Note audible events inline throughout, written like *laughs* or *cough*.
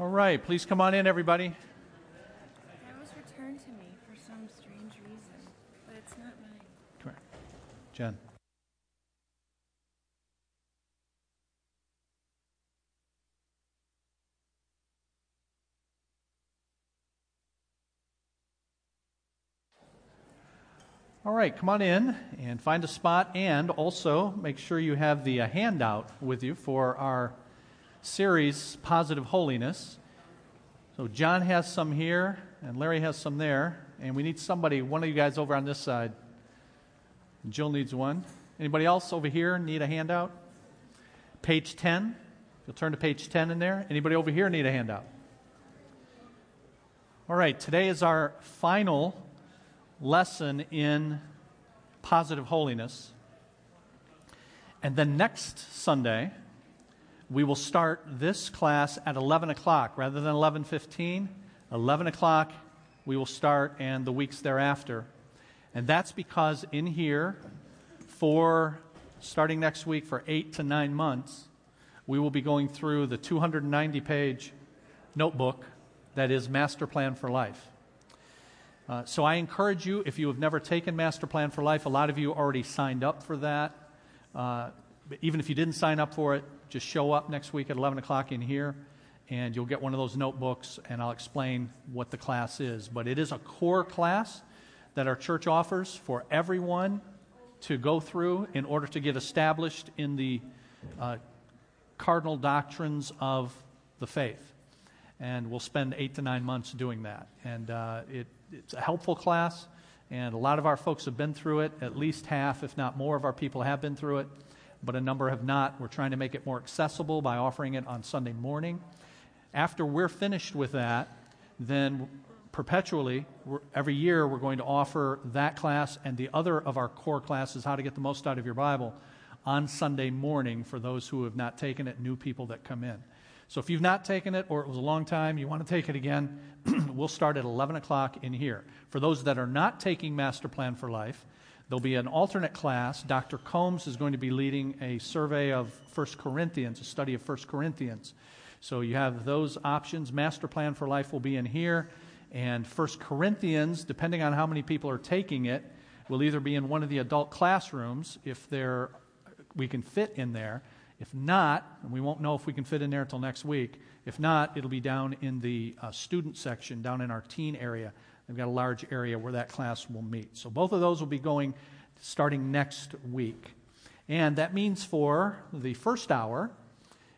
All right, please come on in, everybody. That was returned to me for some strange reason, but it's not mine. Come here. Jen. All right, come on in and find a spot, and also make sure you have the uh, handout with you for our series, Positive Holiness. So, John has some here, and Larry has some there, and we need somebody, one of you guys over on this side. Jill needs one. Anybody else over here need a handout? Page 10. You'll turn to page 10 in there. Anybody over here need a handout? All right, today is our final lesson in positive holiness. And then next Sunday, we will start this class at 11 o'clock rather than 11.15 11 o'clock we will start and the weeks thereafter. And that's because in here for starting next week for eight to nine months we will be going through the 290 page notebook that is master plan for life. Uh, so I encourage you, if you have never taken Master Plan for Life, a lot of you already signed up for that. Uh, even if you didn't sign up for it, just show up next week at 11 o'clock in here, and you'll get one of those notebooks, and I'll explain what the class is. But it is a core class that our church offers for everyone to go through in order to get established in the uh, cardinal doctrines of the faith. And we'll spend eight to nine months doing that. And uh, it it's a helpful class, and a lot of our folks have been through it. At least half, if not more, of our people have been through it, but a number have not. We're trying to make it more accessible by offering it on Sunday morning. After we're finished with that, then perpetually, every year, we're going to offer that class and the other of our core classes, How to Get the Most Out of Your Bible, on Sunday morning for those who have not taken it, new people that come in. So if you've not taken it or it was a long time, you want to take it again, *clears throat* we'll start at 11 o'clock in here. For those that are not taking Master Plan for Life, there'll be an alternate class. Dr. Combs is going to be leading a survey of 1 Corinthians, a study of 1 Corinthians. So you have those options. Master Plan for Life will be in here. And 1 Corinthians, depending on how many people are taking it, will either be in one of the adult classrooms if they're, we can fit in there if not, and we won't know if we can fit in there until next week, if not, it'll be down in the uh, student section, down in our teen area. They've got a large area where that class will meet. So both of those will be going starting next week. And that means for the first hour,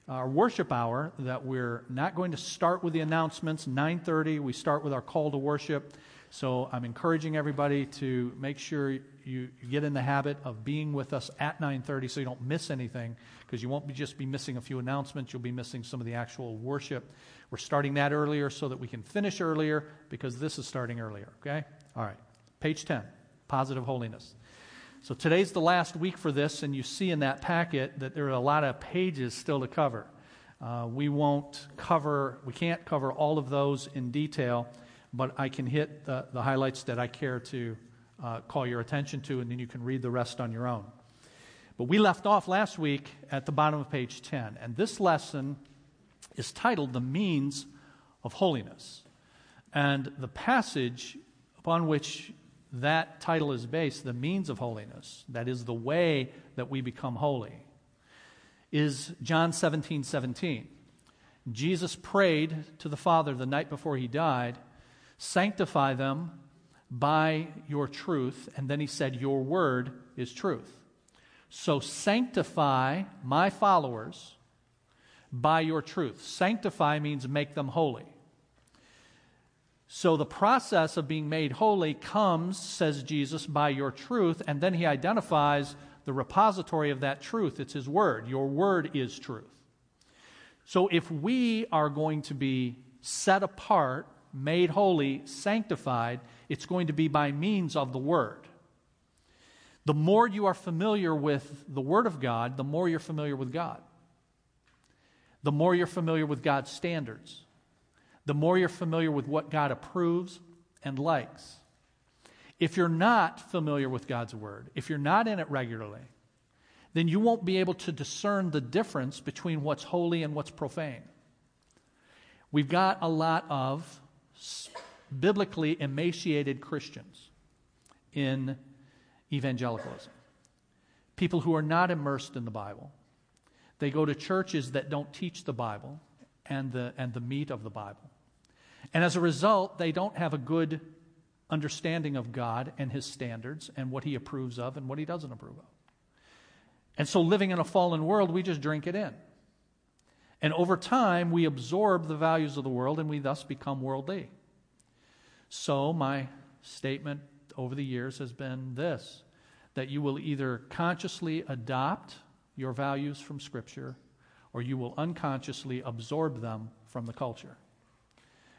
our worship hour, that we're not going to start with the announcements. 9:30, we start with our call to worship. So I'm encouraging everybody to make sure you, get in the habit of being with us at 9:30 so you don't miss anything because you won't be just be missing a few announcements, you'll be missing some of the actual worship. We're starting that earlier so that we can finish earlier because this is starting earlier, okay? All right. Page 10, positive holiness. So today's the last week for this, and you see in that packet that there are a lot of pages still to cover. Uh, we won't cover, we can't cover all of those in detail but I can hit the, the highlights that I care to uh, call your attention to, and then you can read the rest on your own. But we left off last week at the bottom of page 10, and this lesson is titled The Means of Holiness. And the passage upon which that title is based, The Means of Holiness, that is the way that we become holy, is John 17 17. Jesus prayed to the Father the night before he died Sanctify them by your truth. And then he said, Your word is truth. So sanctify my followers by your truth. Sanctify means make them holy. So the process of being made holy comes, says Jesus, by your truth, and then he identifies the repository of that truth. It's his word. Your word is truth. So if we are going to be set apart made holy, sanctified, it's going to be by means of the Word. The more you are familiar with the Word of God, the more you're familiar with God. The more you're familiar with God's standards. The more you're familiar with what God approves and likes. If you're not familiar with God's Word, if you're not in it regularly, then you won't be able to discern the difference between what's holy and what's profane. we've got a lot of biblically emaciated Christians in evangelicalism. People who are not immersed in the Bible. They go to churches that don't teach the Bible and the, and the meat of the Bible. And as a result, they don't have a good understanding of God and His standards and what He approves of and what He doesn't approve of. And so, living in a fallen world, we just drink it in. And over time, we absorb the values of the world and we thus become worldly. So, my statement over the years has been this that you will either consciously adopt your values from Scripture or you will unconsciously absorb them from the culture.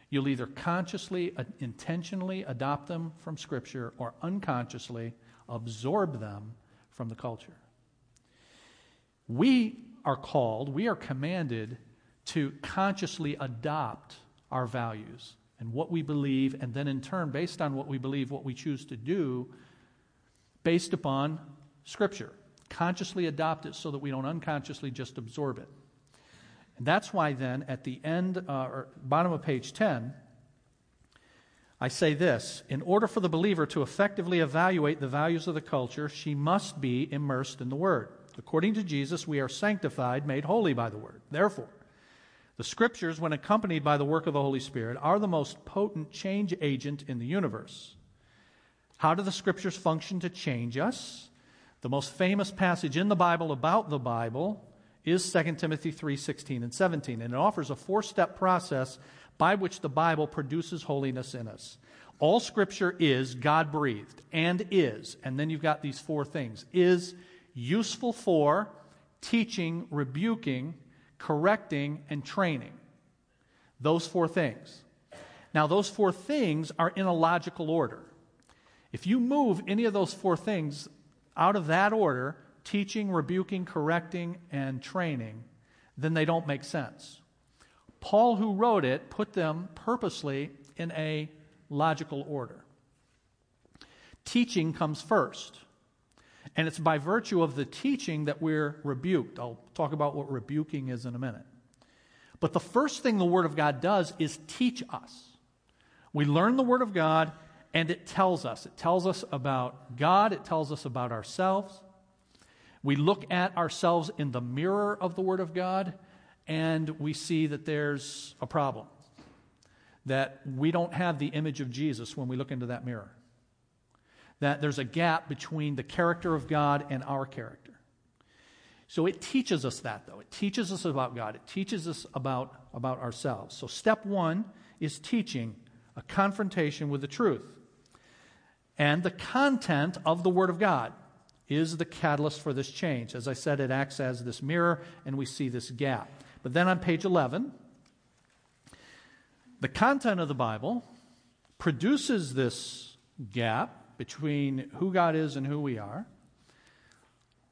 You'll either consciously, uh, intentionally adopt them from Scripture or unconsciously absorb them from the culture. We are called, we are commanded to consciously adopt our values and what we believe, and then in turn, based on what we believe, what we choose to do, based upon Scripture. Consciously adopt it so that we don't unconsciously just absorb it. And that's why, then, at the end, uh, or bottom of page 10, I say this In order for the believer to effectively evaluate the values of the culture, she must be immersed in the Word. According to Jesus, we are sanctified, made holy by the Word. Therefore, the Scriptures, when accompanied by the work of the Holy Spirit, are the most potent change agent in the universe. How do the Scriptures function to change us? The most famous passage in the Bible about the Bible is 2 Timothy 3 16 and 17, and it offers a four step process by which the Bible produces holiness in us. All Scripture is God breathed and is, and then you've got these four things is useful for teaching, rebuking, correcting, and training. Those four things. Now, those four things are in a logical order. If you move any of those four things out of that order, teaching, rebuking, correcting, and training, then they don't make sense. Paul, who wrote it, put them purposely in a logical order. Teaching comes first. And it's by virtue of the teaching that we're rebuked. I'll talk about what rebuking is in a minute. But the first thing the Word of God does is teach us. We learn the Word of God, and it tells us. It tells us about God, it tells us about ourselves. We look at ourselves in the mirror of the Word of God, and we see that there's a problem. That we don't have the image of Jesus when we look into that mirror that there's a gap between the character of God and our character. So it teaches us that, though. It teaches us about God, it teaches us about, about ourselves. So, step one is teaching, a confrontation with the truth. And the content of the Word of God is the catalyst for this change. As I said, it acts as this mirror, and we see this gap. But then on page 11, the content of the Bible produces this gap between who God is and who we are.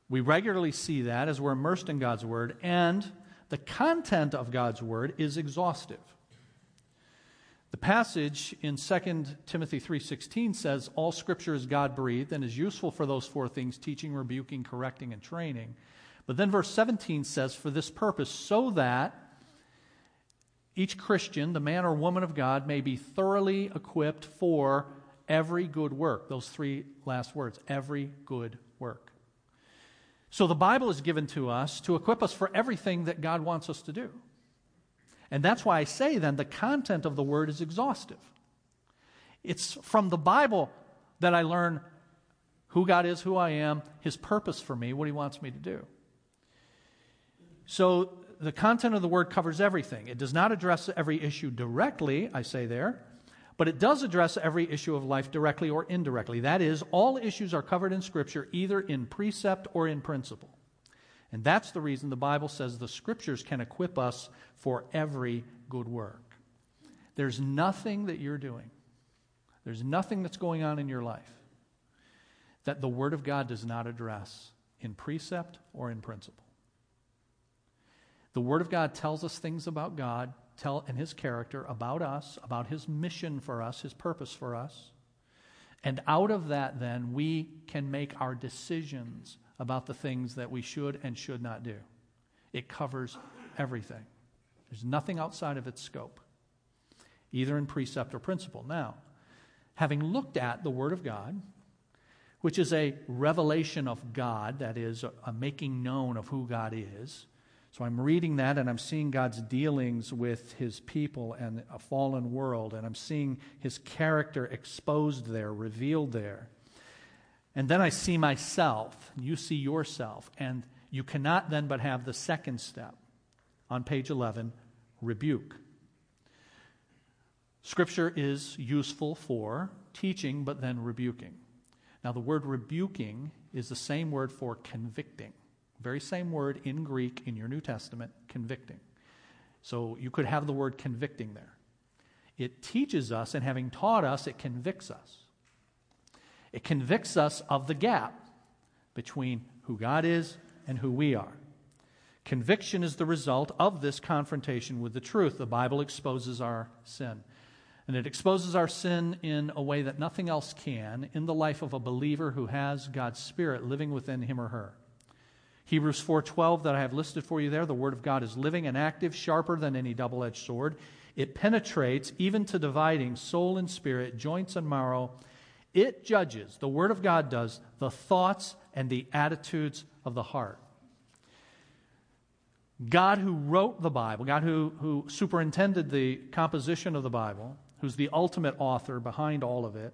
We regularly see that as we're immersed in God's Word, and the content of God's Word is exhaustive. The passage in 2 Timothy 3:16 says all scripture is God-breathed and is useful for those four things teaching, rebuking, correcting and training. But then verse 17 says for this purpose so that each Christian, the man or woman of God, may be thoroughly equipped for every good work. Those three last words every good work. So the Bible is given to us to equip us for everything that God wants us to do. And that's why I say then the content of the word is exhaustive. It's from the Bible that I learn who God is, who I am, his purpose for me, what he wants me to do. So the content of the word covers everything. It does not address every issue directly, I say there, but it does address every issue of life directly or indirectly. That is, all issues are covered in Scripture either in precept or in principle. And that's the reason the Bible says the Scriptures can equip us for every good work. There's nothing that you're doing, there's nothing that's going on in your life that the Word of God does not address in precept or in principle. The Word of God tells us things about God tell and his character about us, about his mission for us, his purpose for us. And out of that, then, we can make our decisions about the things that we should and should not do. It covers everything, there's nothing outside of its scope. either in precept or principle. Now, having looked at the Word of God, which is a revelation of God, that is, a, a making known of who God is. So I'm reading that and I'm seeing God's dealings with his people and a fallen world, and I'm seeing his character exposed there, revealed there. And then I see myself, you see yourself, and you cannot then but have the second step on page 11 rebuke. Scripture is useful for teaching, but then rebuking. Now, the word rebuking is the same word for convicting. Very same word in Greek in your New Testament, convicting. So you could have the word convicting there. It teaches us, and having taught us, it convicts us. It convicts us of the gap between who God is and who we are. Conviction is the result of this confrontation with the truth. The Bible exposes our sin. And it exposes our sin in a way that nothing else can in the life of a believer who has God's Spirit living within him or her. Hebrews 4:12 that I have listed for you there, the word of God is living and active, sharper than any double-edged sword. It penetrates even to dividing soul and spirit, joints and marrow. It judges, the word of God does, the thoughts and the attitudes of the heart. God who wrote the Bible, God who, who superintended the composition of the Bible, who's the ultimate author behind all of it,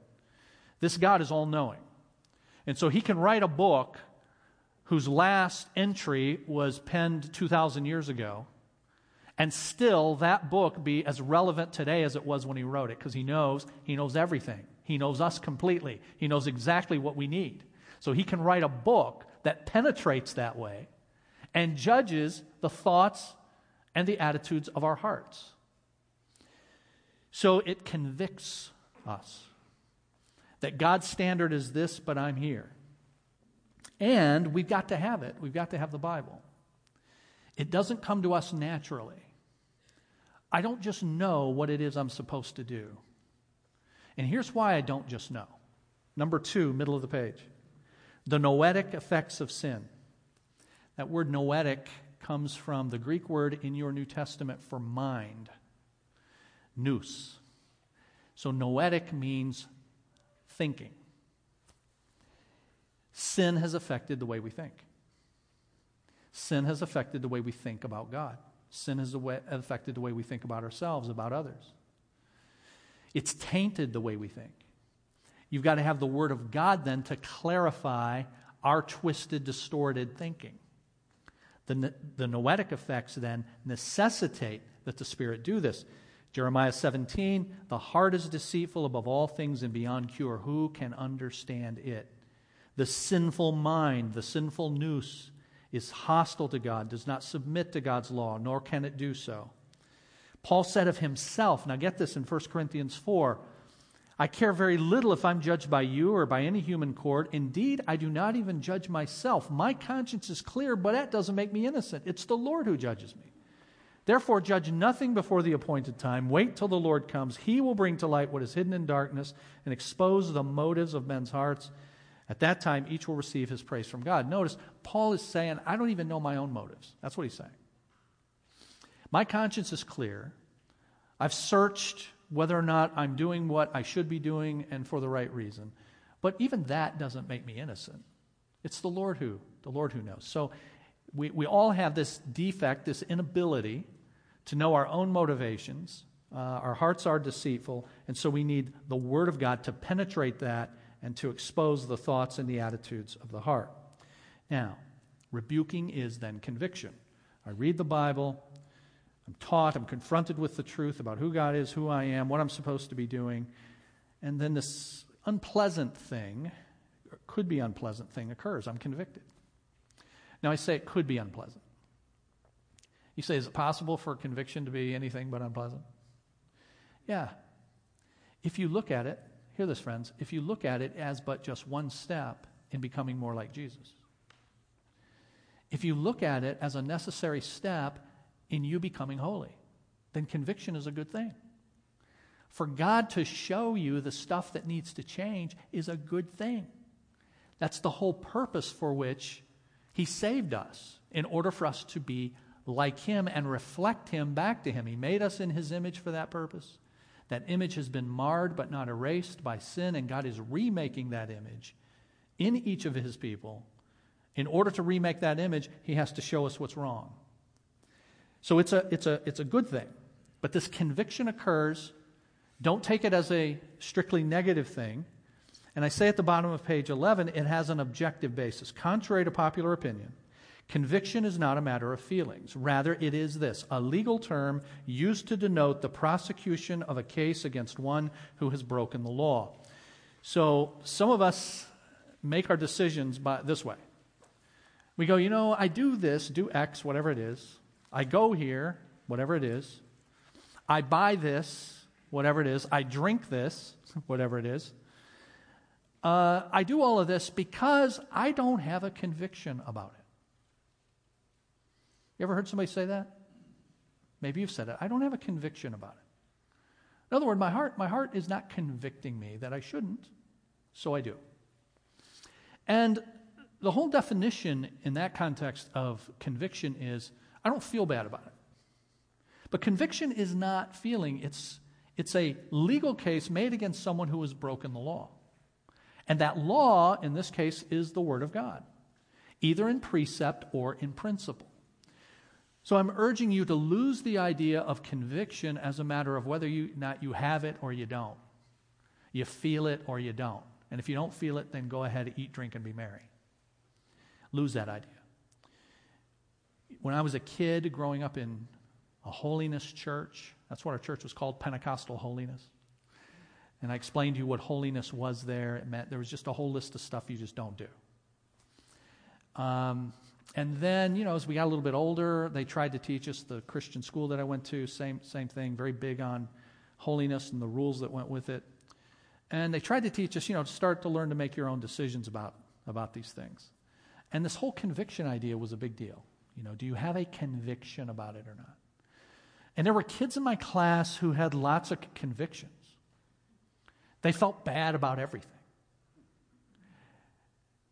this God is all knowing. And so he can write a book whose last entry was penned 2,000 years ago, and still that book be as relevant today as it was when he wrote it, because he knows, he knows everything. He knows us completely. He knows exactly what we need. So he can write a book that penetrates that way and judges the thoughts and the attitudes of our hearts. So it convicts us that God's standard is this, but I'm here. And we've got to have it. We've got to have the Bible. It doesn't come to us naturally. I don't just know what it is I'm supposed to do. And here's why I don't just know. Number two, middle of the page the noetic effects of sin. That word noetic comes from the Greek word in your New Testament for mind nous. So noetic means thinking. Sin has affected the way we think. Sin has affected the way we think about God. Sin has affected the way we think about ourselves, about others. It's tainted the way we think. You've got to have the Word of God then to clarify our twisted, distorted thinking. The, the noetic effects then necessitate that the Spirit do this. Jeremiah 17, the heart is deceitful above all things and beyond cure. Who can understand it? The sinful mind, the sinful nous, is hostile to God, does not submit to God's law, nor can it do so. Paul said of himself, now get this in 1 Corinthians 4 I care very little if I'm judged by you or by any human court. Indeed, I do not even judge myself. My conscience is clear, but that doesn't make me innocent. It's the Lord who judges me. Therefore, judge nothing before the appointed time. Wait till the Lord comes. He will bring to light what is hidden in darkness and expose the motives of men's hearts. At that time, each will receive his praise from God. Notice, Paul is saying, I don't even know my own motives. That's what he's saying. My conscience is clear. I've searched whether or not I'm doing what I should be doing and for the right reason. But even that doesn't make me innocent. It's the Lord who, the Lord who knows. So we, we all have this defect, this inability to know our own motivations. Uh, our hearts are deceitful, and so we need the Word of God to penetrate that and to expose the thoughts and the attitudes of the heart. Now, rebuking is then conviction. I read the Bible, I'm taught, I'm confronted with the truth about who God is, who I am, what I'm supposed to be doing, and then this unpleasant thing, could be unpleasant thing, occurs. I'm convicted. Now, I say it could be unpleasant. You say, is it possible for conviction to be anything but unpleasant? Yeah. If you look at it, hear this, friends, if you look at it as but just one step in becoming more like Jesus, if you look at it as a necessary step in you becoming holy, then conviction is a good thing. For God to show you the stuff that needs to change is a good thing. That's the whole purpose for which He saved us, in order for us to be like him and reflect him back to him. He made us in his image for that purpose. That image has been marred but not erased by sin, and God is remaking that image in each of his people. In order to remake that image, he has to show us what's wrong. So it's a, it's a, it's a good thing. But this conviction occurs. Don't take it as a strictly negative thing. And I say at the bottom of page 11, it has an objective basis. Contrary to popular opinion, conviction is not a matter of feelings. Rather, it is this a legal term used to denote the prosecution of a case against one who has broken the law. So some of us make our decisions by this way. We go, you know, I do this, do X, whatever it is. I go here, whatever it is. I buy this, whatever it is. I drink this, *laughs* whatever it is. Uh, I do all of this because I don't have a conviction about it. You ever heard somebody say that? Maybe you've said it. I don't have a conviction about it. In other words, my heart, my heart is not convicting me that I shouldn't, so I do. And the whole definition in that context of conviction is I don't feel bad about it. But conviction is not feeling, it's, it's a legal case made against someone who has broken the law. And that law, in this case, is the Word of God, either in precept or in principle. So I'm urging you to lose the idea of conviction as a matter of whether you, not you have it or you don't. You feel it or you don't. And if you don't feel it, then go ahead, eat, drink, and be merry. Lose that idea. When I was a kid growing up in a holiness church, that's what our church was called, Pentecostal holiness. And I explained to you what holiness was there. It meant there was just a whole list of stuff you just don't do. Um, and then, you know, as we got a little bit older, they tried to teach us the Christian school that I went to, same, same thing, very big on holiness and the rules that went with it. And they tried to teach us, you know, to start to learn to make your own decisions about, about these things. And this whole conviction idea was a big deal. You know, do you have a conviction about it or not? And there were kids in my class who had lots of convictions. They felt bad about everything.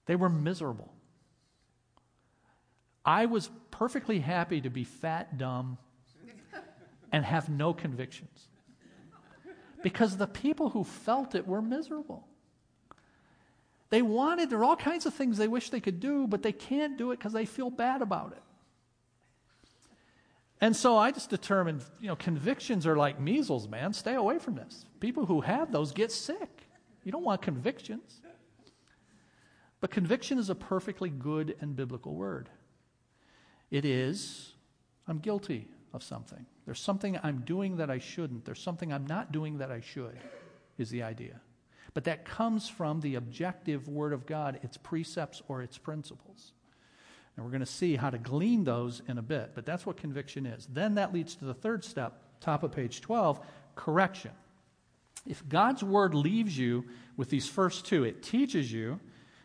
They were miserable. I was perfectly happy to be fat, dumb, and have no convictions. Because the people who felt it were miserable. They wanted, there are all kinds of things they wish they could do, but they can't do it because they feel bad about it. And so I just determined, you know, convictions are like measles, man. Stay away from this. People who have those get sick. You don't want convictions. But conviction is a perfectly good and biblical word. It is, I'm guilty of something. There's something I'm doing that I shouldn't. There's something I'm not doing that I should, is the idea. But that comes from the objective Word of God, its precepts or its principles. And we're going to see how to glean those in a bit, but that's what conviction is. Then that leads to the third step, top of page 12 correction. If God's Word leaves you with these first two, it teaches you,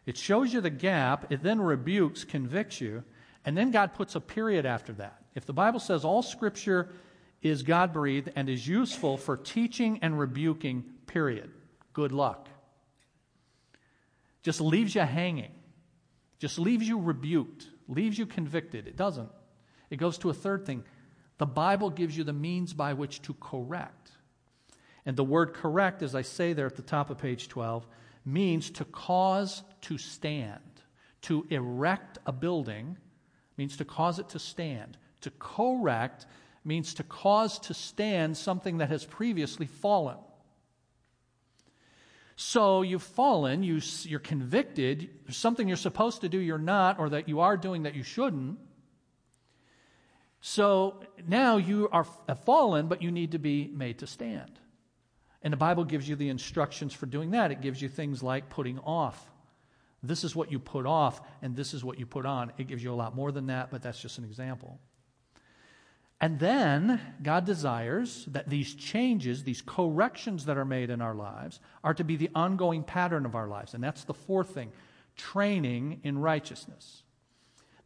it shows you the gap, it then rebukes, convicts you, and then God puts a period after that. If the Bible says all Scripture is God breathed and is useful for teaching and rebuking, period good luck. Just leaves you hanging, just leaves you rebuked, leaves you convicted. It doesn't. It goes to a third thing. The Bible gives you the means by which to correct. And the word correct, as I say there at the top of page 12, means to cause to stand. To erect a building means to cause it to stand. To correct means to cause to stand something that has previously fallen. So you've fallen, you, you're convicted, there's something you're supposed to do you're not, or that you are doing that you shouldn't. So now you are fallen, but you need to be made to stand. And the Bible gives you the instructions for doing that. It gives you things like putting off. This is what you put off, and this is what you put on. It gives you a lot more than that, but that's just an example. And then God desires that these changes, these corrections that are made in our lives, are to be the ongoing pattern of our lives. And that's the fourth thing training in righteousness.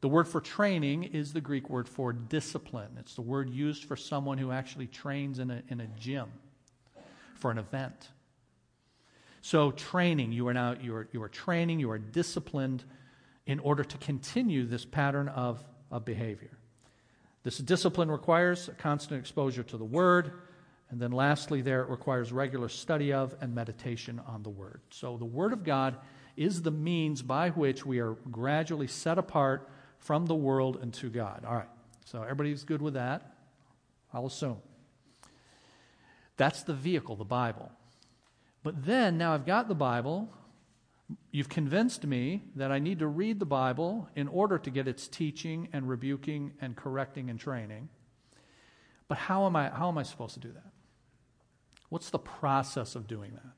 The word for training is the Greek word for discipline. It's the word used for someone who actually trains in a, in a gym for an event. So, training, you are now you are, you are training, you are disciplined in order to continue this pattern of, of behavior. This discipline requires constant exposure to the Word, And then lastly, there it requires regular study of and meditation on the Word. So the Word of God is the means by which we are gradually set apart from the world and to God. All right, so everybody's good with that? I'll assume. That's the vehicle, the Bible. But then, now I've got the Bible. You've convinced me that I need to read the Bible in order to get its teaching and rebuking and correcting and training. But how am I, how am I supposed to do that? What's the process of doing that?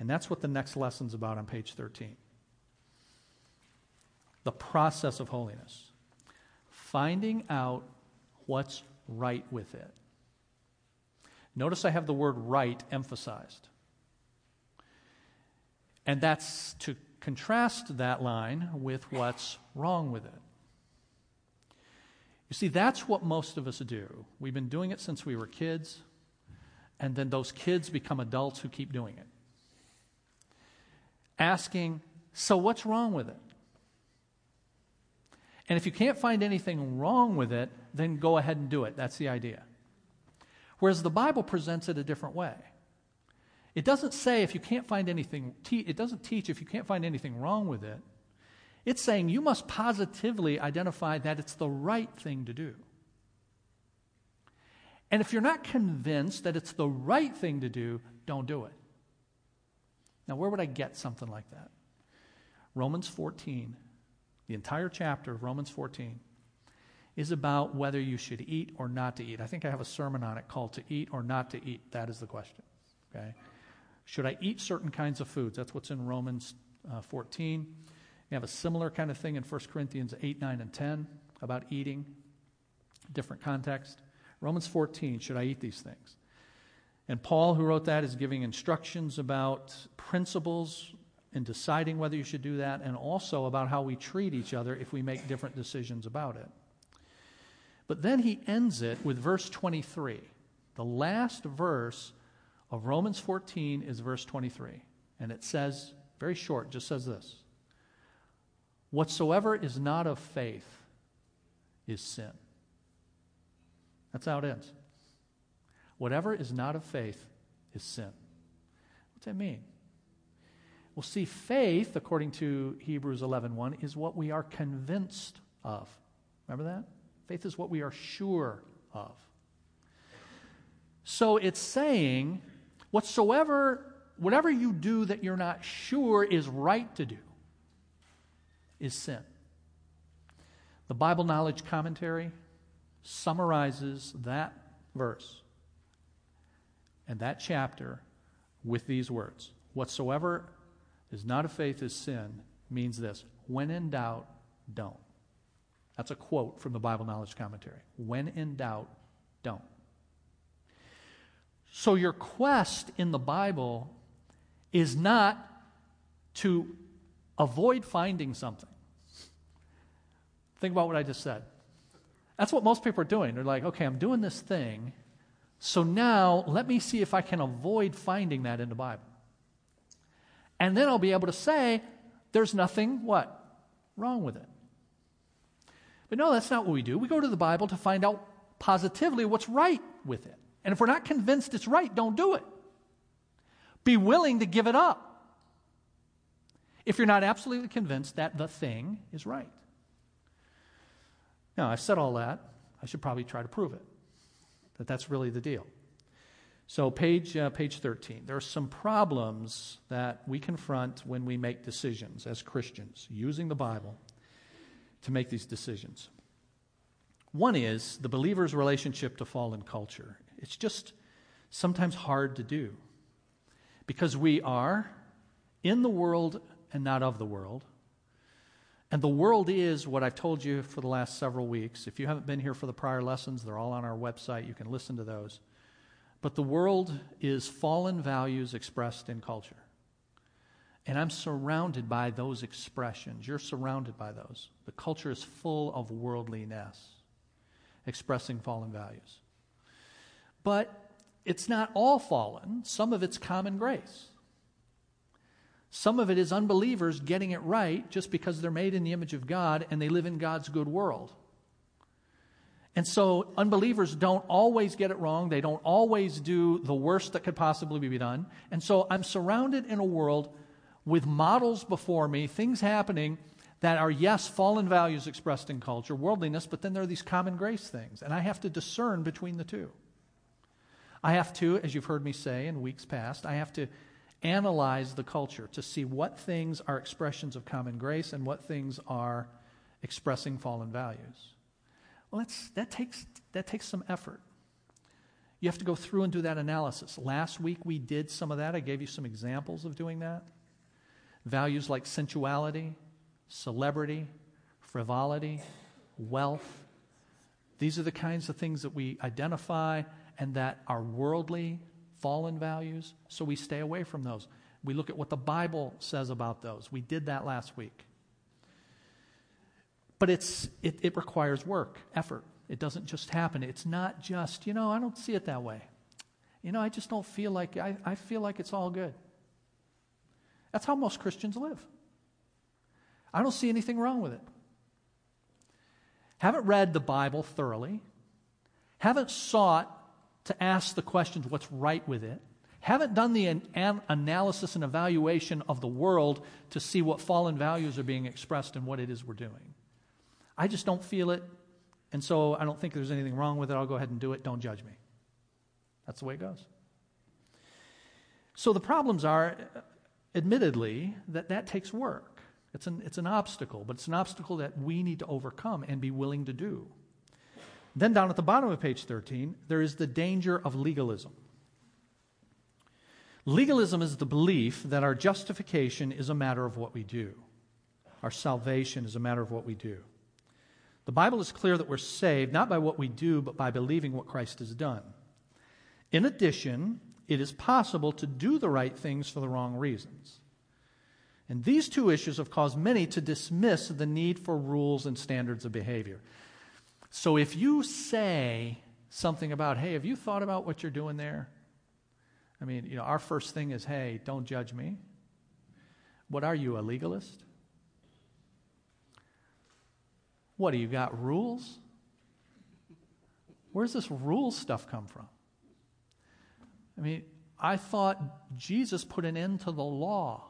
And that's what the next lesson's about on page 13. The process of holiness. Finding out what's right with it. Notice I have the word right emphasized. And that's to contrast that line with what's wrong with it. You see, that's what most of us do. We've been doing it since we were kids, and then those kids become adults who keep doing it. Asking, so what's wrong with it? And if you can't find anything wrong with it, then go ahead and do it. That's the idea. Whereas the Bible presents it a different way. It doesn't say if you can't find anything, it doesn't teach if you can't find anything wrong with it. It's saying you must positively identify that it's the right thing to do. And if you're not convinced that it's the right thing to do, don't do it. Now, where would I get something like that? Romans 14, the entire chapter of Romans 14 is about whether you should eat or not to eat. I think I have a sermon on it called To Eat or Not to Eat. That is the question. Okay? Should I eat certain kinds of foods? That's what's in Romans uh, 14. You have a similar kind of thing in 1 Corinthians 8, 9, and 10 about eating, different context. Romans 14, should I eat these things? And Paul, who wrote that, is giving instructions about principles in deciding whether you should do that, and also about how we treat each other if we make different decisions about it. But then he ends it with verse 23. The last verse of Romans 14 is verse 23. And it says, very short, just says this Whatsoever is not of faith is sin. That's how it ends. Whatever is not of faith is sin. What's that mean? Well, see, faith, according to Hebrews 11.1, is what we are convinced of. Remember that? Faith is what we are sure of. So it's saying, whatsoever, whatever you do that you're not sure is right to do is sin. The Bible Knowledge Commentary summarizes that verse and that chapter with these words Whatsoever is not of faith is sin means this when in doubt, don't. That's a quote from the Bible Knowledge Commentary. When in doubt, don't. So, your quest in the Bible is not to avoid finding something. Think about what I just said. That's what most people are doing. They're like, okay, I'm doing this thing, so now let me see if I can avoid finding that in the Bible. And then I'll be able to say, there's nothing, what? Wrong with it. But no, that's not what we do. We go to the Bible to find out positively what's right with it. And if we're not convinced it's right, don't do it. Be willing to give it up if you're not absolutely convinced that the thing is right. Now, I've said all that. I should probably try to prove it, that that's really the deal. So, page, uh, page 13. There are some problems that we confront when we make decisions as Christians using the Bible to make these decisions. One is the believer's relationship to fallen culture. It's just sometimes hard to do because we are in the world and not of the world. And the world is what I've told you for the last several weeks. If you haven't been here for the prior lessons, they're all on our website. You can listen to those. But the world is fallen values expressed in culture. And I'm surrounded by those expressions. You're surrounded by those. The culture is full of worldliness, expressing fallen values. But it's not all fallen, some of it's common grace. Some of it is unbelievers getting it right just because they're made in the image of God and they live in God's good world. And so unbelievers don't always get it wrong. They don't always do the worst that could possibly be done. And so I'm surrounded in a world with models before me, things happening that are, yes, fallen values expressed in culture, worldliness, but then there are these common grace things. And I have to discern between the two. I have to, as you've heard me say in weeks past, I have to analyze the culture to see what things are expressions of common grace and what things are expressing fallen values. Well, that, takes, that takes some effort. You have to go through and do that analysis. Last week we did some of that. I gave you some examples of doing that. Values like sensuality, celebrity, frivolity, wealth. These are the kinds of things that we identify and that are worldly, fallen values, so we stay away from those. We look at what the Bible says about those. We did that last week. But it's, it, it requires work, effort. It doesn't just happen. It's not just, you know, I don't see it that way. You know, I just don't feel like, I, I feel like it's all good. That's how most Christians live. I don't see anything wrong with it. Haven't read the Bible thoroughly, haven't sought to ask the questions what's right with it, haven't done the an- analysis and evaluation of the world to see what fallen values are being expressed and what it is we're doing. I just don't feel it, and so I don't think there's anything wrong with it. I'll go ahead and do it. Don't judge me. That's the way it goes. So the problems are, admittedly, that that takes work. It's an, it's an obstacle, but it's an obstacle that we need to overcome and be willing to do. Then, down at the bottom of page 13, there is the danger of legalism. Legalism is the belief that our justification is a matter of what we do, our salvation is a matter of what we do. The Bible is clear that we're saved not by what we do, but by believing what Christ has done. In addition, it is possible to do the right things for the wrong reasons. And these two issues have caused many to dismiss the need for rules and standards of behavior. So if you say something about, hey, have you thought about what you're doing there? I mean, you know, our first thing is, hey, don't judge me. What are you, a legalist? What, do you got rules? Where's this rule stuff come from? I mean, I thought Jesus put an end to the law.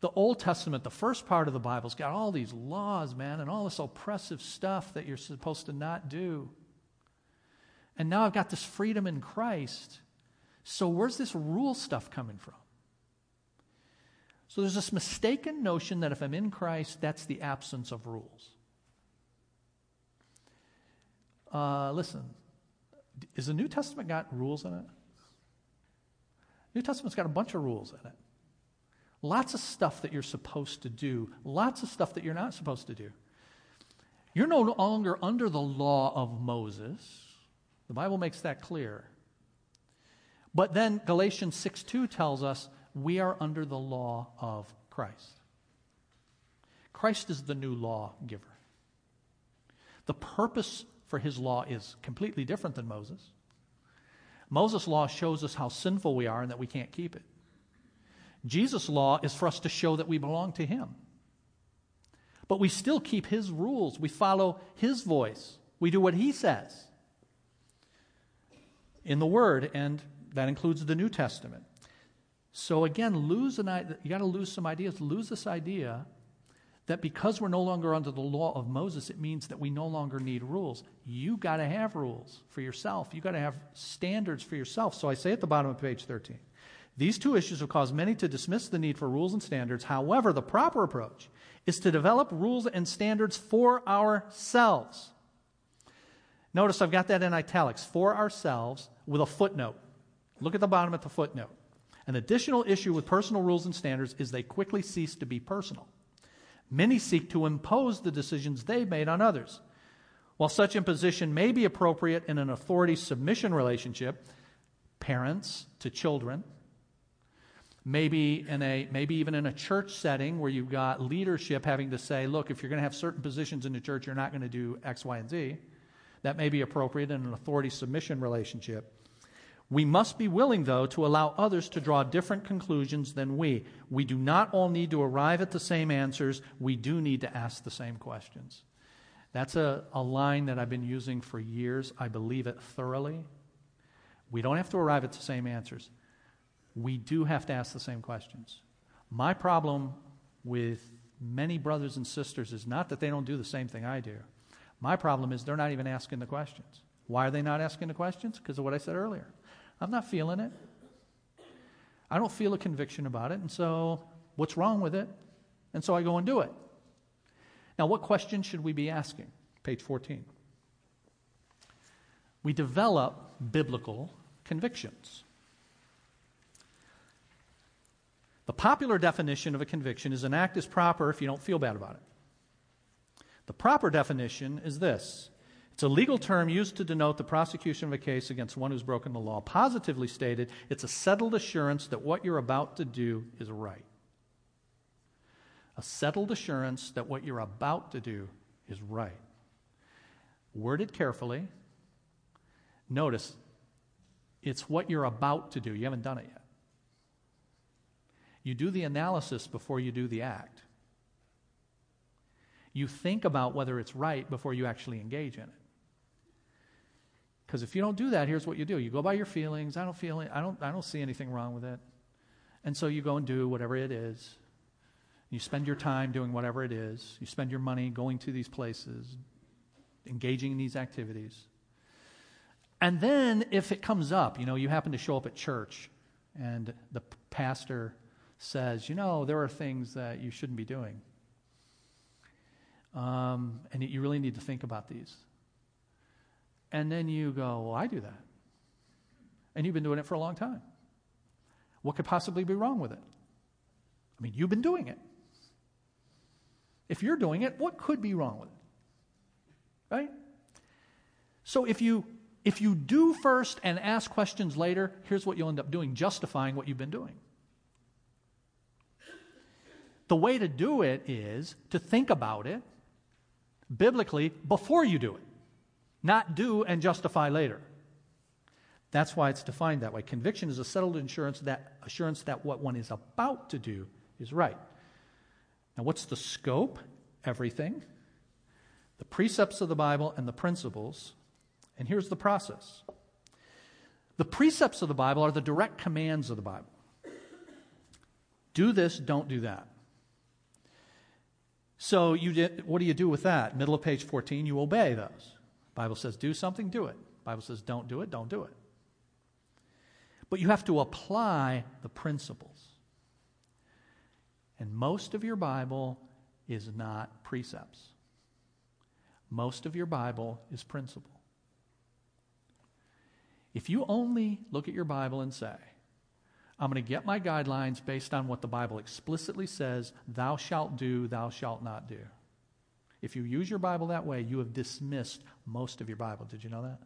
The Old Testament, the first part of the Bible's got all these laws, man, and all this oppressive stuff that you're supposed to not do. And now I've got this freedom in Christ. So where's this rule stuff coming from? So there's this mistaken notion that if I'm in Christ, that's the absence of rules. Uh, listen, is the New Testament got rules in it? New Testament's got a bunch of rules in it. Lots of stuff that you're supposed to do, lots of stuff that you're not supposed to do. You're no longer under the law of Moses. The Bible makes that clear. But then Galatians 6 2 tells us we are under the law of Christ. Christ is the new law giver. The purpose for his law is completely different than Moses. Moses' law shows us how sinful we are and that we can't keep it. Jesus' law is for us to show that we belong to Him. But we still keep His rules. We follow His voice. We do what He says in the Word, and that includes the New Testament. So again, lose an you got to lose some ideas. Lose this idea that because we're no longer under the law of Moses, it means that we no longer need rules. You got to have rules for yourself. You got to have standards for yourself. So I say at the bottom of page 13. These two issues have caused many to dismiss the need for rules and standards. However, the proper approach is to develop rules and standards for ourselves. Notice I've got that in italics for ourselves with a footnote. Look at the bottom of the footnote. An additional issue with personal rules and standards is they quickly cease to be personal. Many seek to impose the decisions they've made on others. While such imposition may be appropriate in an authority submission relationship, parents to children, maybe in a maybe even in a church setting where you've got leadership having to say look if you're going to have certain positions in the church you're not going to do x y and z that may be appropriate in an authority submission relationship we must be willing though to allow others to draw different conclusions than we we do not all need to arrive at the same answers we do need to ask the same questions That's a, a line that I've been using for years. I believe it thoroughly. We don't have to arrive at the same answers. We do have to ask the same questions. My problem with many brothers and sisters is not that they don't do the same thing I do. My problem is they're not even asking the questions. Why are they not asking the questions? Because of what I said earlier. I'm not feeling it. I don't feel a conviction about it, and so what's wrong with it? And so I go and do it. Now, what questions should we be asking? Page 14. We develop biblical convictions. The popular definition of a conviction is an act is proper if you don't feel bad about it. The proper definition is this it's a legal term used to denote the prosecution of a case against one who's broken the law. Positively stated, it's a settled assurance that what you're about to do is right. A settled assurance that what you're about to do is right. Worded carefully. Notice, it's what you're about to do. You haven't done it yet. You do the analysis before you do the act. You think about whether it's right before you actually engage in it. Because if you don't do that, here's what you do. You go by your feelings. I don't feel. I don't, I don't see anything wrong with it. And so you go and do whatever it is. You spend your time doing whatever it is. You spend your money going to these places, engaging in these activities. And then if it comes up, you know, you happen to show up at church and the pastor says, you know, there are things that you shouldn't be doing. Um, and you really need to think about these. And then you go, Well, I do that. And you've been doing it for a long time. What could possibly be wrong with it? I mean, you've been doing it. If you're doing it, what could be wrong with it? Right? So if you if you do first and ask questions later, here's what you'll end up doing, justifying what you've been doing. The way to do it is to think about it biblically before you do it not do and justify later. That's why it's defined that way. Conviction is a settled assurance that, assurance that what one is about to do is right. Now, what's the scope? Everything. The precepts of the Bible and the principles. And here's the process the precepts of the Bible are the direct commands of the Bible. Do this, don't do that. So, you did, what do you do with that? Middle of page 14, you obey those. Bible says do something, do it. Bible says don't do it, don't do it. But you have to apply the principles. And most of your Bible is not precepts. Most of your Bible is principle. If you only look at your Bible and say, I'm going to get my guidelines based on what the Bible explicitly says, thou shalt do, thou shalt not do. If you use your Bible that way, you have dismissed most of your Bible. Did you know that?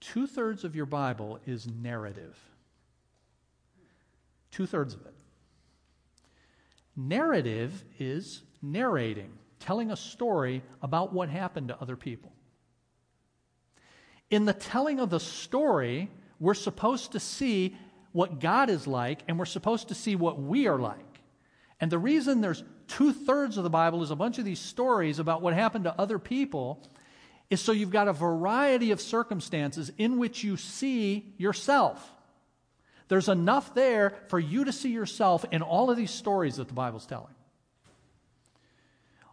Two thirds of your Bible is narrative. Two thirds of it. Narrative is narrating, telling a story about what happened to other people. In the telling of the story, we're supposed to see what God is like, and we're supposed to see what we are like. And the reason there's two thirds of the Bible is a bunch of these stories about what happened to other people, is so you've got a variety of circumstances in which you see yourself. There's enough there for you to see yourself in all of these stories that the Bible's telling.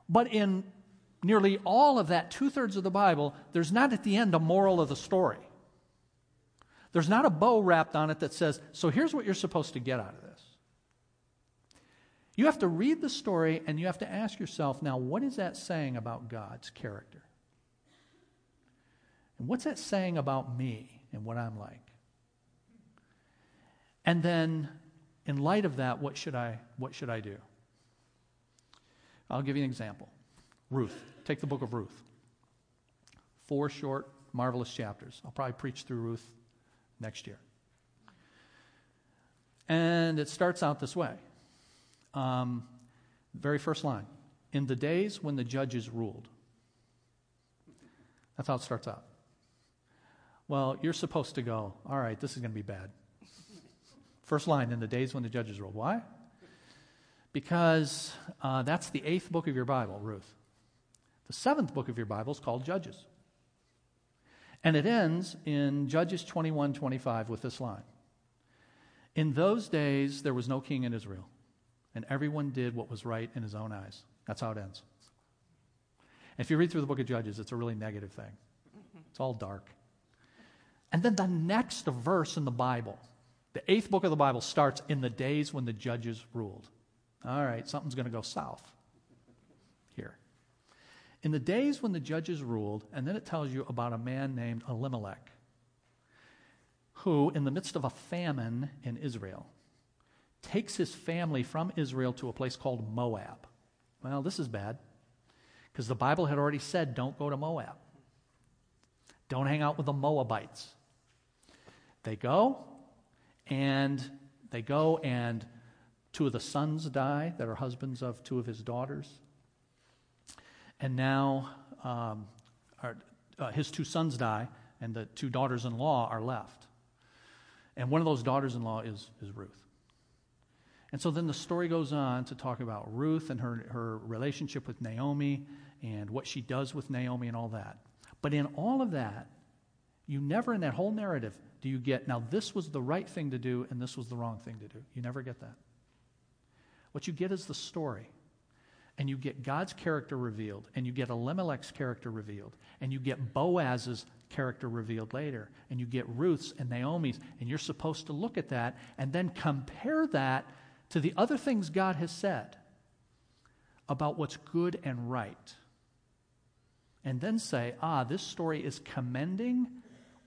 But in nearly all of that two thirds of the Bible, there's not at the end a moral of the story. There's not a bow wrapped on it that says, so here's what you're supposed to get out of this. You have to read the story and you have to ask yourself now, what is that saying about God's character? And what's that saying about me and what I'm like? And then, in light of that, what should I, what should I do? I'll give you an example. Ruth. Take the book of Ruth. Four short, marvelous chapters. I'll probably preach through Ruth next year. And it starts out this way um, very first line In the days when the judges ruled. That's how it starts out. Well, you're supposed to go, all right, this is going to be bad. First line, in the days when the judges ruled. Why? Because uh, that's the eighth book of your Bible, Ruth. The seventh book of your Bible is called Judges. And it ends in Judges 21 25 with this line In those days, there was no king in Israel, and everyone did what was right in his own eyes. That's how it ends. if you read through the book of Judges, it's a really negative thing, it's all dark. And then the next verse in the Bible, the eighth book of the Bible, starts in the days when the judges ruled. All right, something's going to go south here. In the days when the judges ruled, and then it tells you about a man named Elimelech, who, in the midst of a famine in Israel, takes his family from Israel to a place called Moab. Well, this is bad because the Bible had already said don't go to Moab. Don't hang out with the Moabites. They go, and they go, and two of the sons die that are husbands of two of his daughters. And now um, our, uh, his two sons die, and the two daughters in law are left. And one of those daughters in law is, is Ruth. And so then the story goes on to talk about Ruth and her, her relationship with Naomi and what she does with Naomi and all that. But in all of that, you never, in that whole narrative, do you get, now this was the right thing to do and this was the wrong thing to do. You never get that. What you get is the story. And you get God's character revealed, and you get Elimelech's character revealed, and you get Boaz's character revealed later, and you get Ruth's and Naomi's, and you're supposed to look at that and then compare that to the other things God has said about what's good and right. And then say, ah, this story is commending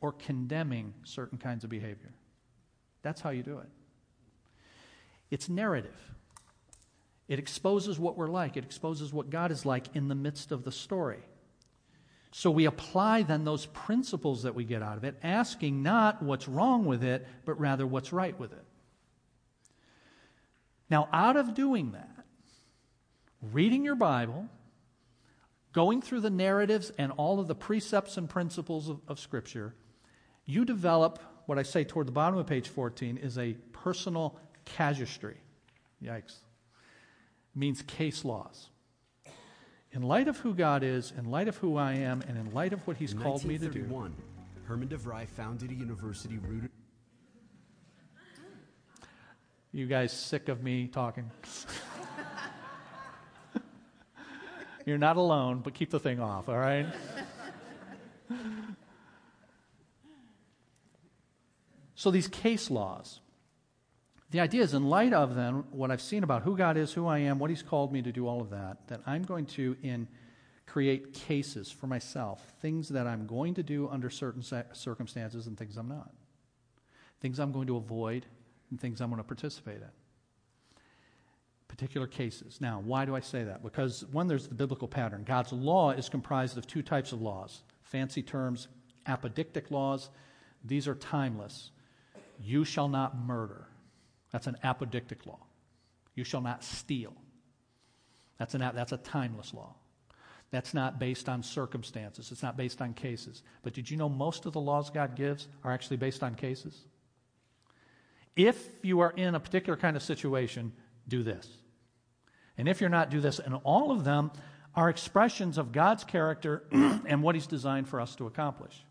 or condemning certain kinds of behavior. That's how you do it. It's narrative. It exposes what we're like, it exposes what God is like in the midst of the story. So we apply then those principles that we get out of it, asking not what's wrong with it, but rather what's right with it. Now, out of doing that, reading your Bible, going through the narratives and all of the precepts and principles of, of Scripture, you develop what I say toward the bottom of page 14 is a personal casuistry. Yikes. Means case laws. In light of who God is, in light of who I am, and in light of what He's in called me to do. Herman DeVry founded a university rooted. You guys sick of me talking? You're not alone, but keep the thing off, all right? So these case laws, the idea is, in light of then what I've seen about who God is, who I am, what He's called me to do, all of that, that I'm going to in create cases for myself, things that I'm going to do under certain circumstances and things I'm not, things I'm going to avoid and things I'm going to participate in. Particular cases. Now, why do I say that? Because one, there's the biblical pattern. God's law is comprised of two types of laws. Fancy terms, apodictic laws. These are timeless. You shall not murder. That's an apodictic law. You shall not steal. That's, an, that's a timeless law. That's not based on circumstances. It's not based on cases. But did you know most of the laws God gives are actually based on cases? If you are in a particular kind of situation, do this. And if you're not, do this. And all of them are expressions of God's character *clears throat* and what He's designed for us to accomplish.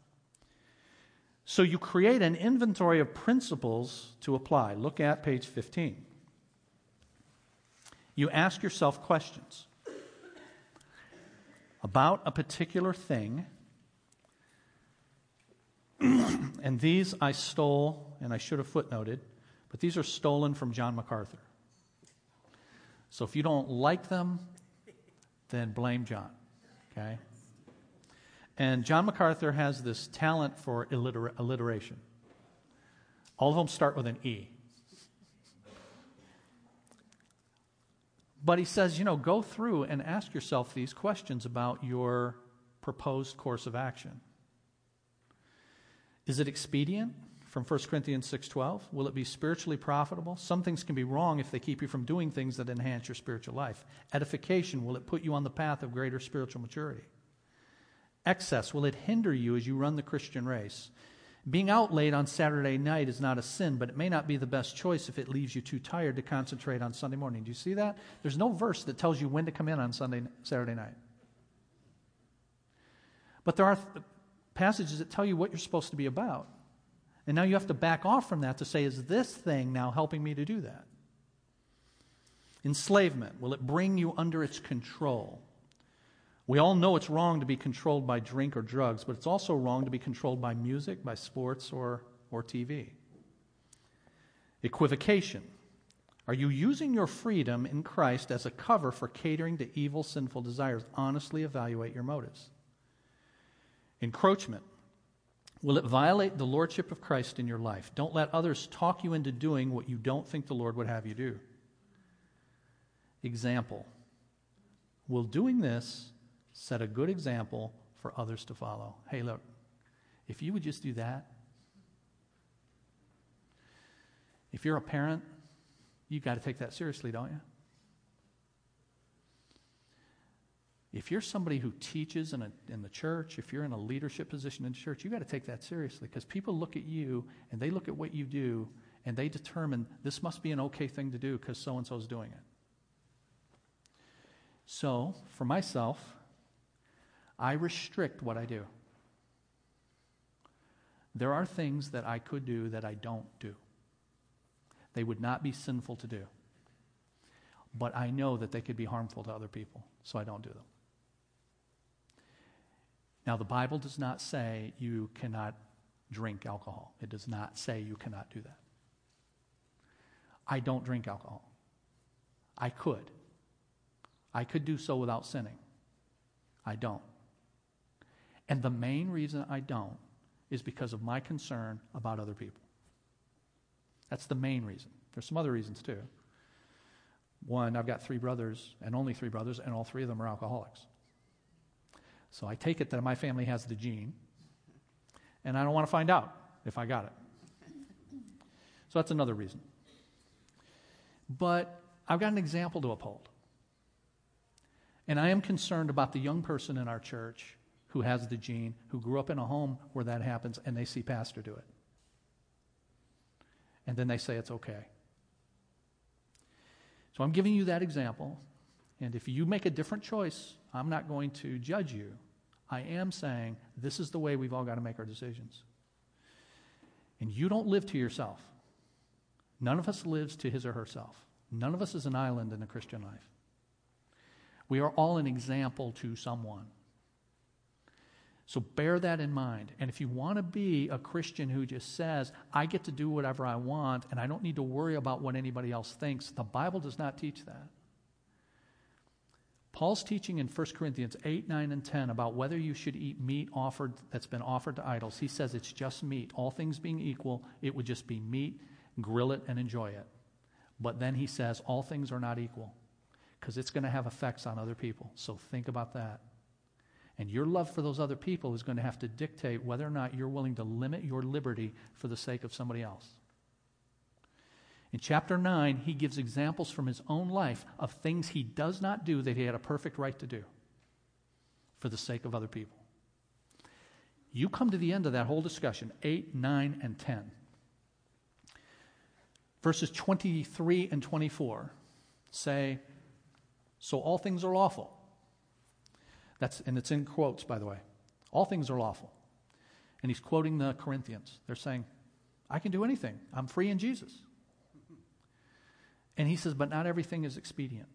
So you create an inventory of principles to apply. Look at page 15. You ask yourself questions about a particular thing. *clears throat* and these I stole, and I should have footnoted, but these are stolen from John MacArthur. So if you don't like them, then blame John. Okay? And John MacArthur has this talent for alliter- alliteration. All of them start with an E. But he says, you know, go through and ask yourself these questions about your proposed course of action. Is it expedient? From 1 Corinthians 6:12, will it be spiritually profitable? Some things can be wrong if they keep you from doing things that enhance your spiritual life. Edification, will it put you on the path of greater spiritual maturity? Excess? Will it hinder you as you run the Christian race? Being out late on Saturday night is not a sin, but it may not be the best choice if it leaves you too tired to concentrate on Sunday morning. Do you see that? There's no verse that tells you when to come in on Sunday, Saturday night. But there are th- passages that tell you what you're supposed to be about. And now you have to back off from that to say, is this thing now helping me to do that? Enslavement, will it bring you under its control? We all know it's wrong to be controlled by drink or drugs, but it's also wrong to be controlled by music, by sports, or, or TV. Equivocation. Are you using your freedom in Christ as a cover for catering to evil, sinful desires? Honestly evaluate your motives. Encroachment. Will it violate the lordship of Christ in your life? Don't let others talk you into doing what you don't think the Lord would have you do. Example. Will doing this set a good example for others to follow? Hey, look, if you would just do that, if you're a parent, you've got to take that seriously, don't you? If you're somebody who teaches in, a, in the church, if you're in a leadership position in the church, you've got to take that seriously because people look at you and they look at what you do and they determine this must be an okay thing to do because so and so is doing it. So, for myself, I restrict what I do. There are things that I could do that I don't do. They would not be sinful to do. But I know that they could be harmful to other people, so I don't do them. Now, the Bible does not say you cannot drink alcohol, it does not say you cannot do that. I don't drink alcohol. I could. I could do so without sinning. I don't. And the main reason I don't is because of my concern about other people. That's the main reason. There's some other reasons too. One, I've got three brothers, and only three brothers, and all three of them are alcoholics. So I take it that my family has the gene, and I don't want to find out if I got it. So that's another reason. But I've got an example to uphold. And I am concerned about the young person in our church who has the gene, who grew up in a home where that happens, and they see pastor do it. And then they say it's okay. So I'm giving you that example. And if you make a different choice, I'm not going to judge you. I am saying this is the way we've all got to make our decisions. And you don't live to yourself. None of us lives to his or herself. None of us is an island in the Christian life. We are all an example to someone. So bear that in mind. And if you want to be a Christian who just says, I get to do whatever I want and I don't need to worry about what anybody else thinks, the Bible does not teach that. Paul's teaching in 1 Corinthians 8, 9, and 10 about whether you should eat meat offered that's been offered to idols. He says it's just meat. All things being equal, it would just be meat, grill it, and enjoy it. But then he says all things are not equal because it's going to have effects on other people. So think about that. And your love for those other people is going to have to dictate whether or not you're willing to limit your liberty for the sake of somebody else. In chapter 9, he gives examples from his own life of things he does not do that he had a perfect right to do for the sake of other people. You come to the end of that whole discussion 8, 9, and 10. Verses 23 and 24 say, So all things are lawful. That's, and it's in quotes, by the way. All things are lawful. And he's quoting the Corinthians. They're saying, I can do anything. I'm free in Jesus. And he says, But not everything is expedient.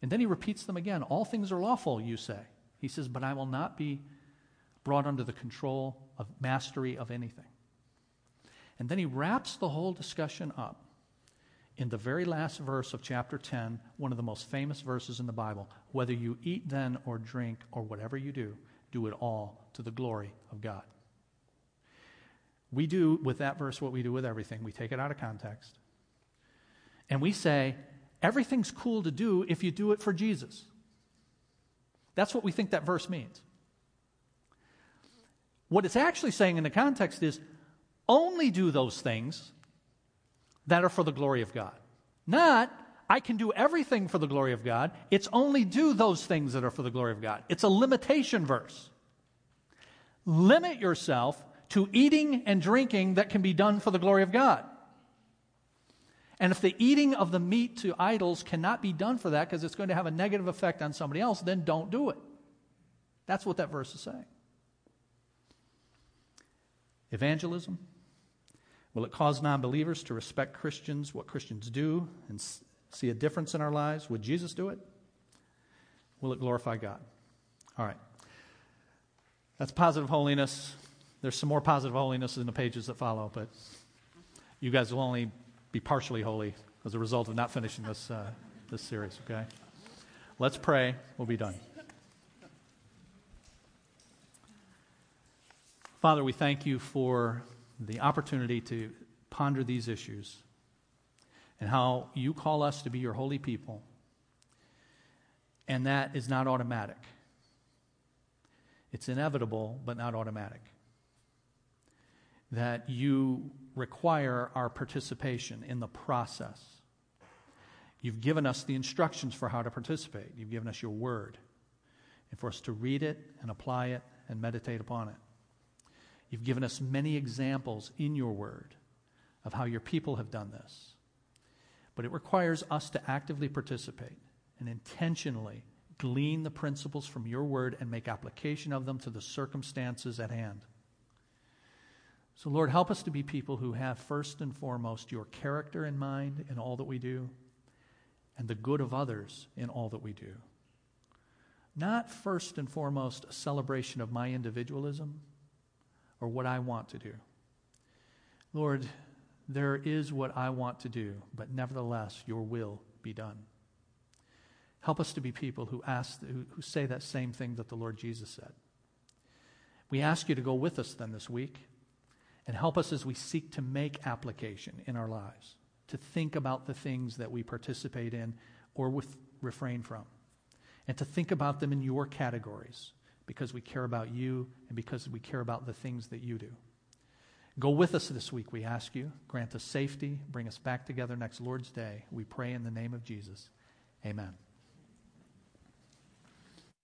And then he repeats them again. All things are lawful, you say. He says, But I will not be brought under the control of mastery of anything. And then he wraps the whole discussion up in the very last verse of chapter 10, one of the most famous verses in the Bible. Whether you eat then or drink or whatever you do, do it all to the glory of God. We do with that verse what we do with everything. We take it out of context. And we say, everything's cool to do if you do it for Jesus. That's what we think that verse means. What it's actually saying in the context is only do those things that are for the glory of God. Not, I can do everything for the glory of God. It's only do those things that are for the glory of God. It's a limitation verse. Limit yourself to eating and drinking that can be done for the glory of God. And if the eating of the meat to idols cannot be done for that because it's going to have a negative effect on somebody else, then don't do it. That's what that verse is saying. Evangelism. Will it cause non believers to respect Christians, what Christians do, and see a difference in our lives? Would Jesus do it? Will it glorify God? All right. That's positive holiness. There's some more positive holiness in the pages that follow, but you guys will only be partially holy as a result of not finishing this, uh, this series, okay? Let's pray. We'll be done. Father, we thank you for the opportunity to ponder these issues and how you call us to be your holy people. And that is not automatic. It's inevitable, but not automatic. That you require our participation in the process. You've given us the instructions for how to participate. You've given us your word, and for us to read it and apply it and meditate upon it. You've given us many examples in your word of how your people have done this. But it requires us to actively participate and intentionally glean the principles from your word and make application of them to the circumstances at hand. So, Lord, help us to be people who have first and foremost your character in mind in all that we do and the good of others in all that we do. Not first and foremost a celebration of my individualism or what I want to do. Lord, there is what I want to do, but nevertheless, your will be done. Help us to be people who ask, who, who say that same thing that the Lord Jesus said. We ask you to go with us then this week and help us as we seek to make application in our lives, to think about the things that we participate in or with, refrain from, and to think about them in your categories because we care about you and because we care about the things that you do. Go with us this week, we ask you. Grant us safety. Bring us back together next Lord's Day. We pray in the name of Jesus. Amen.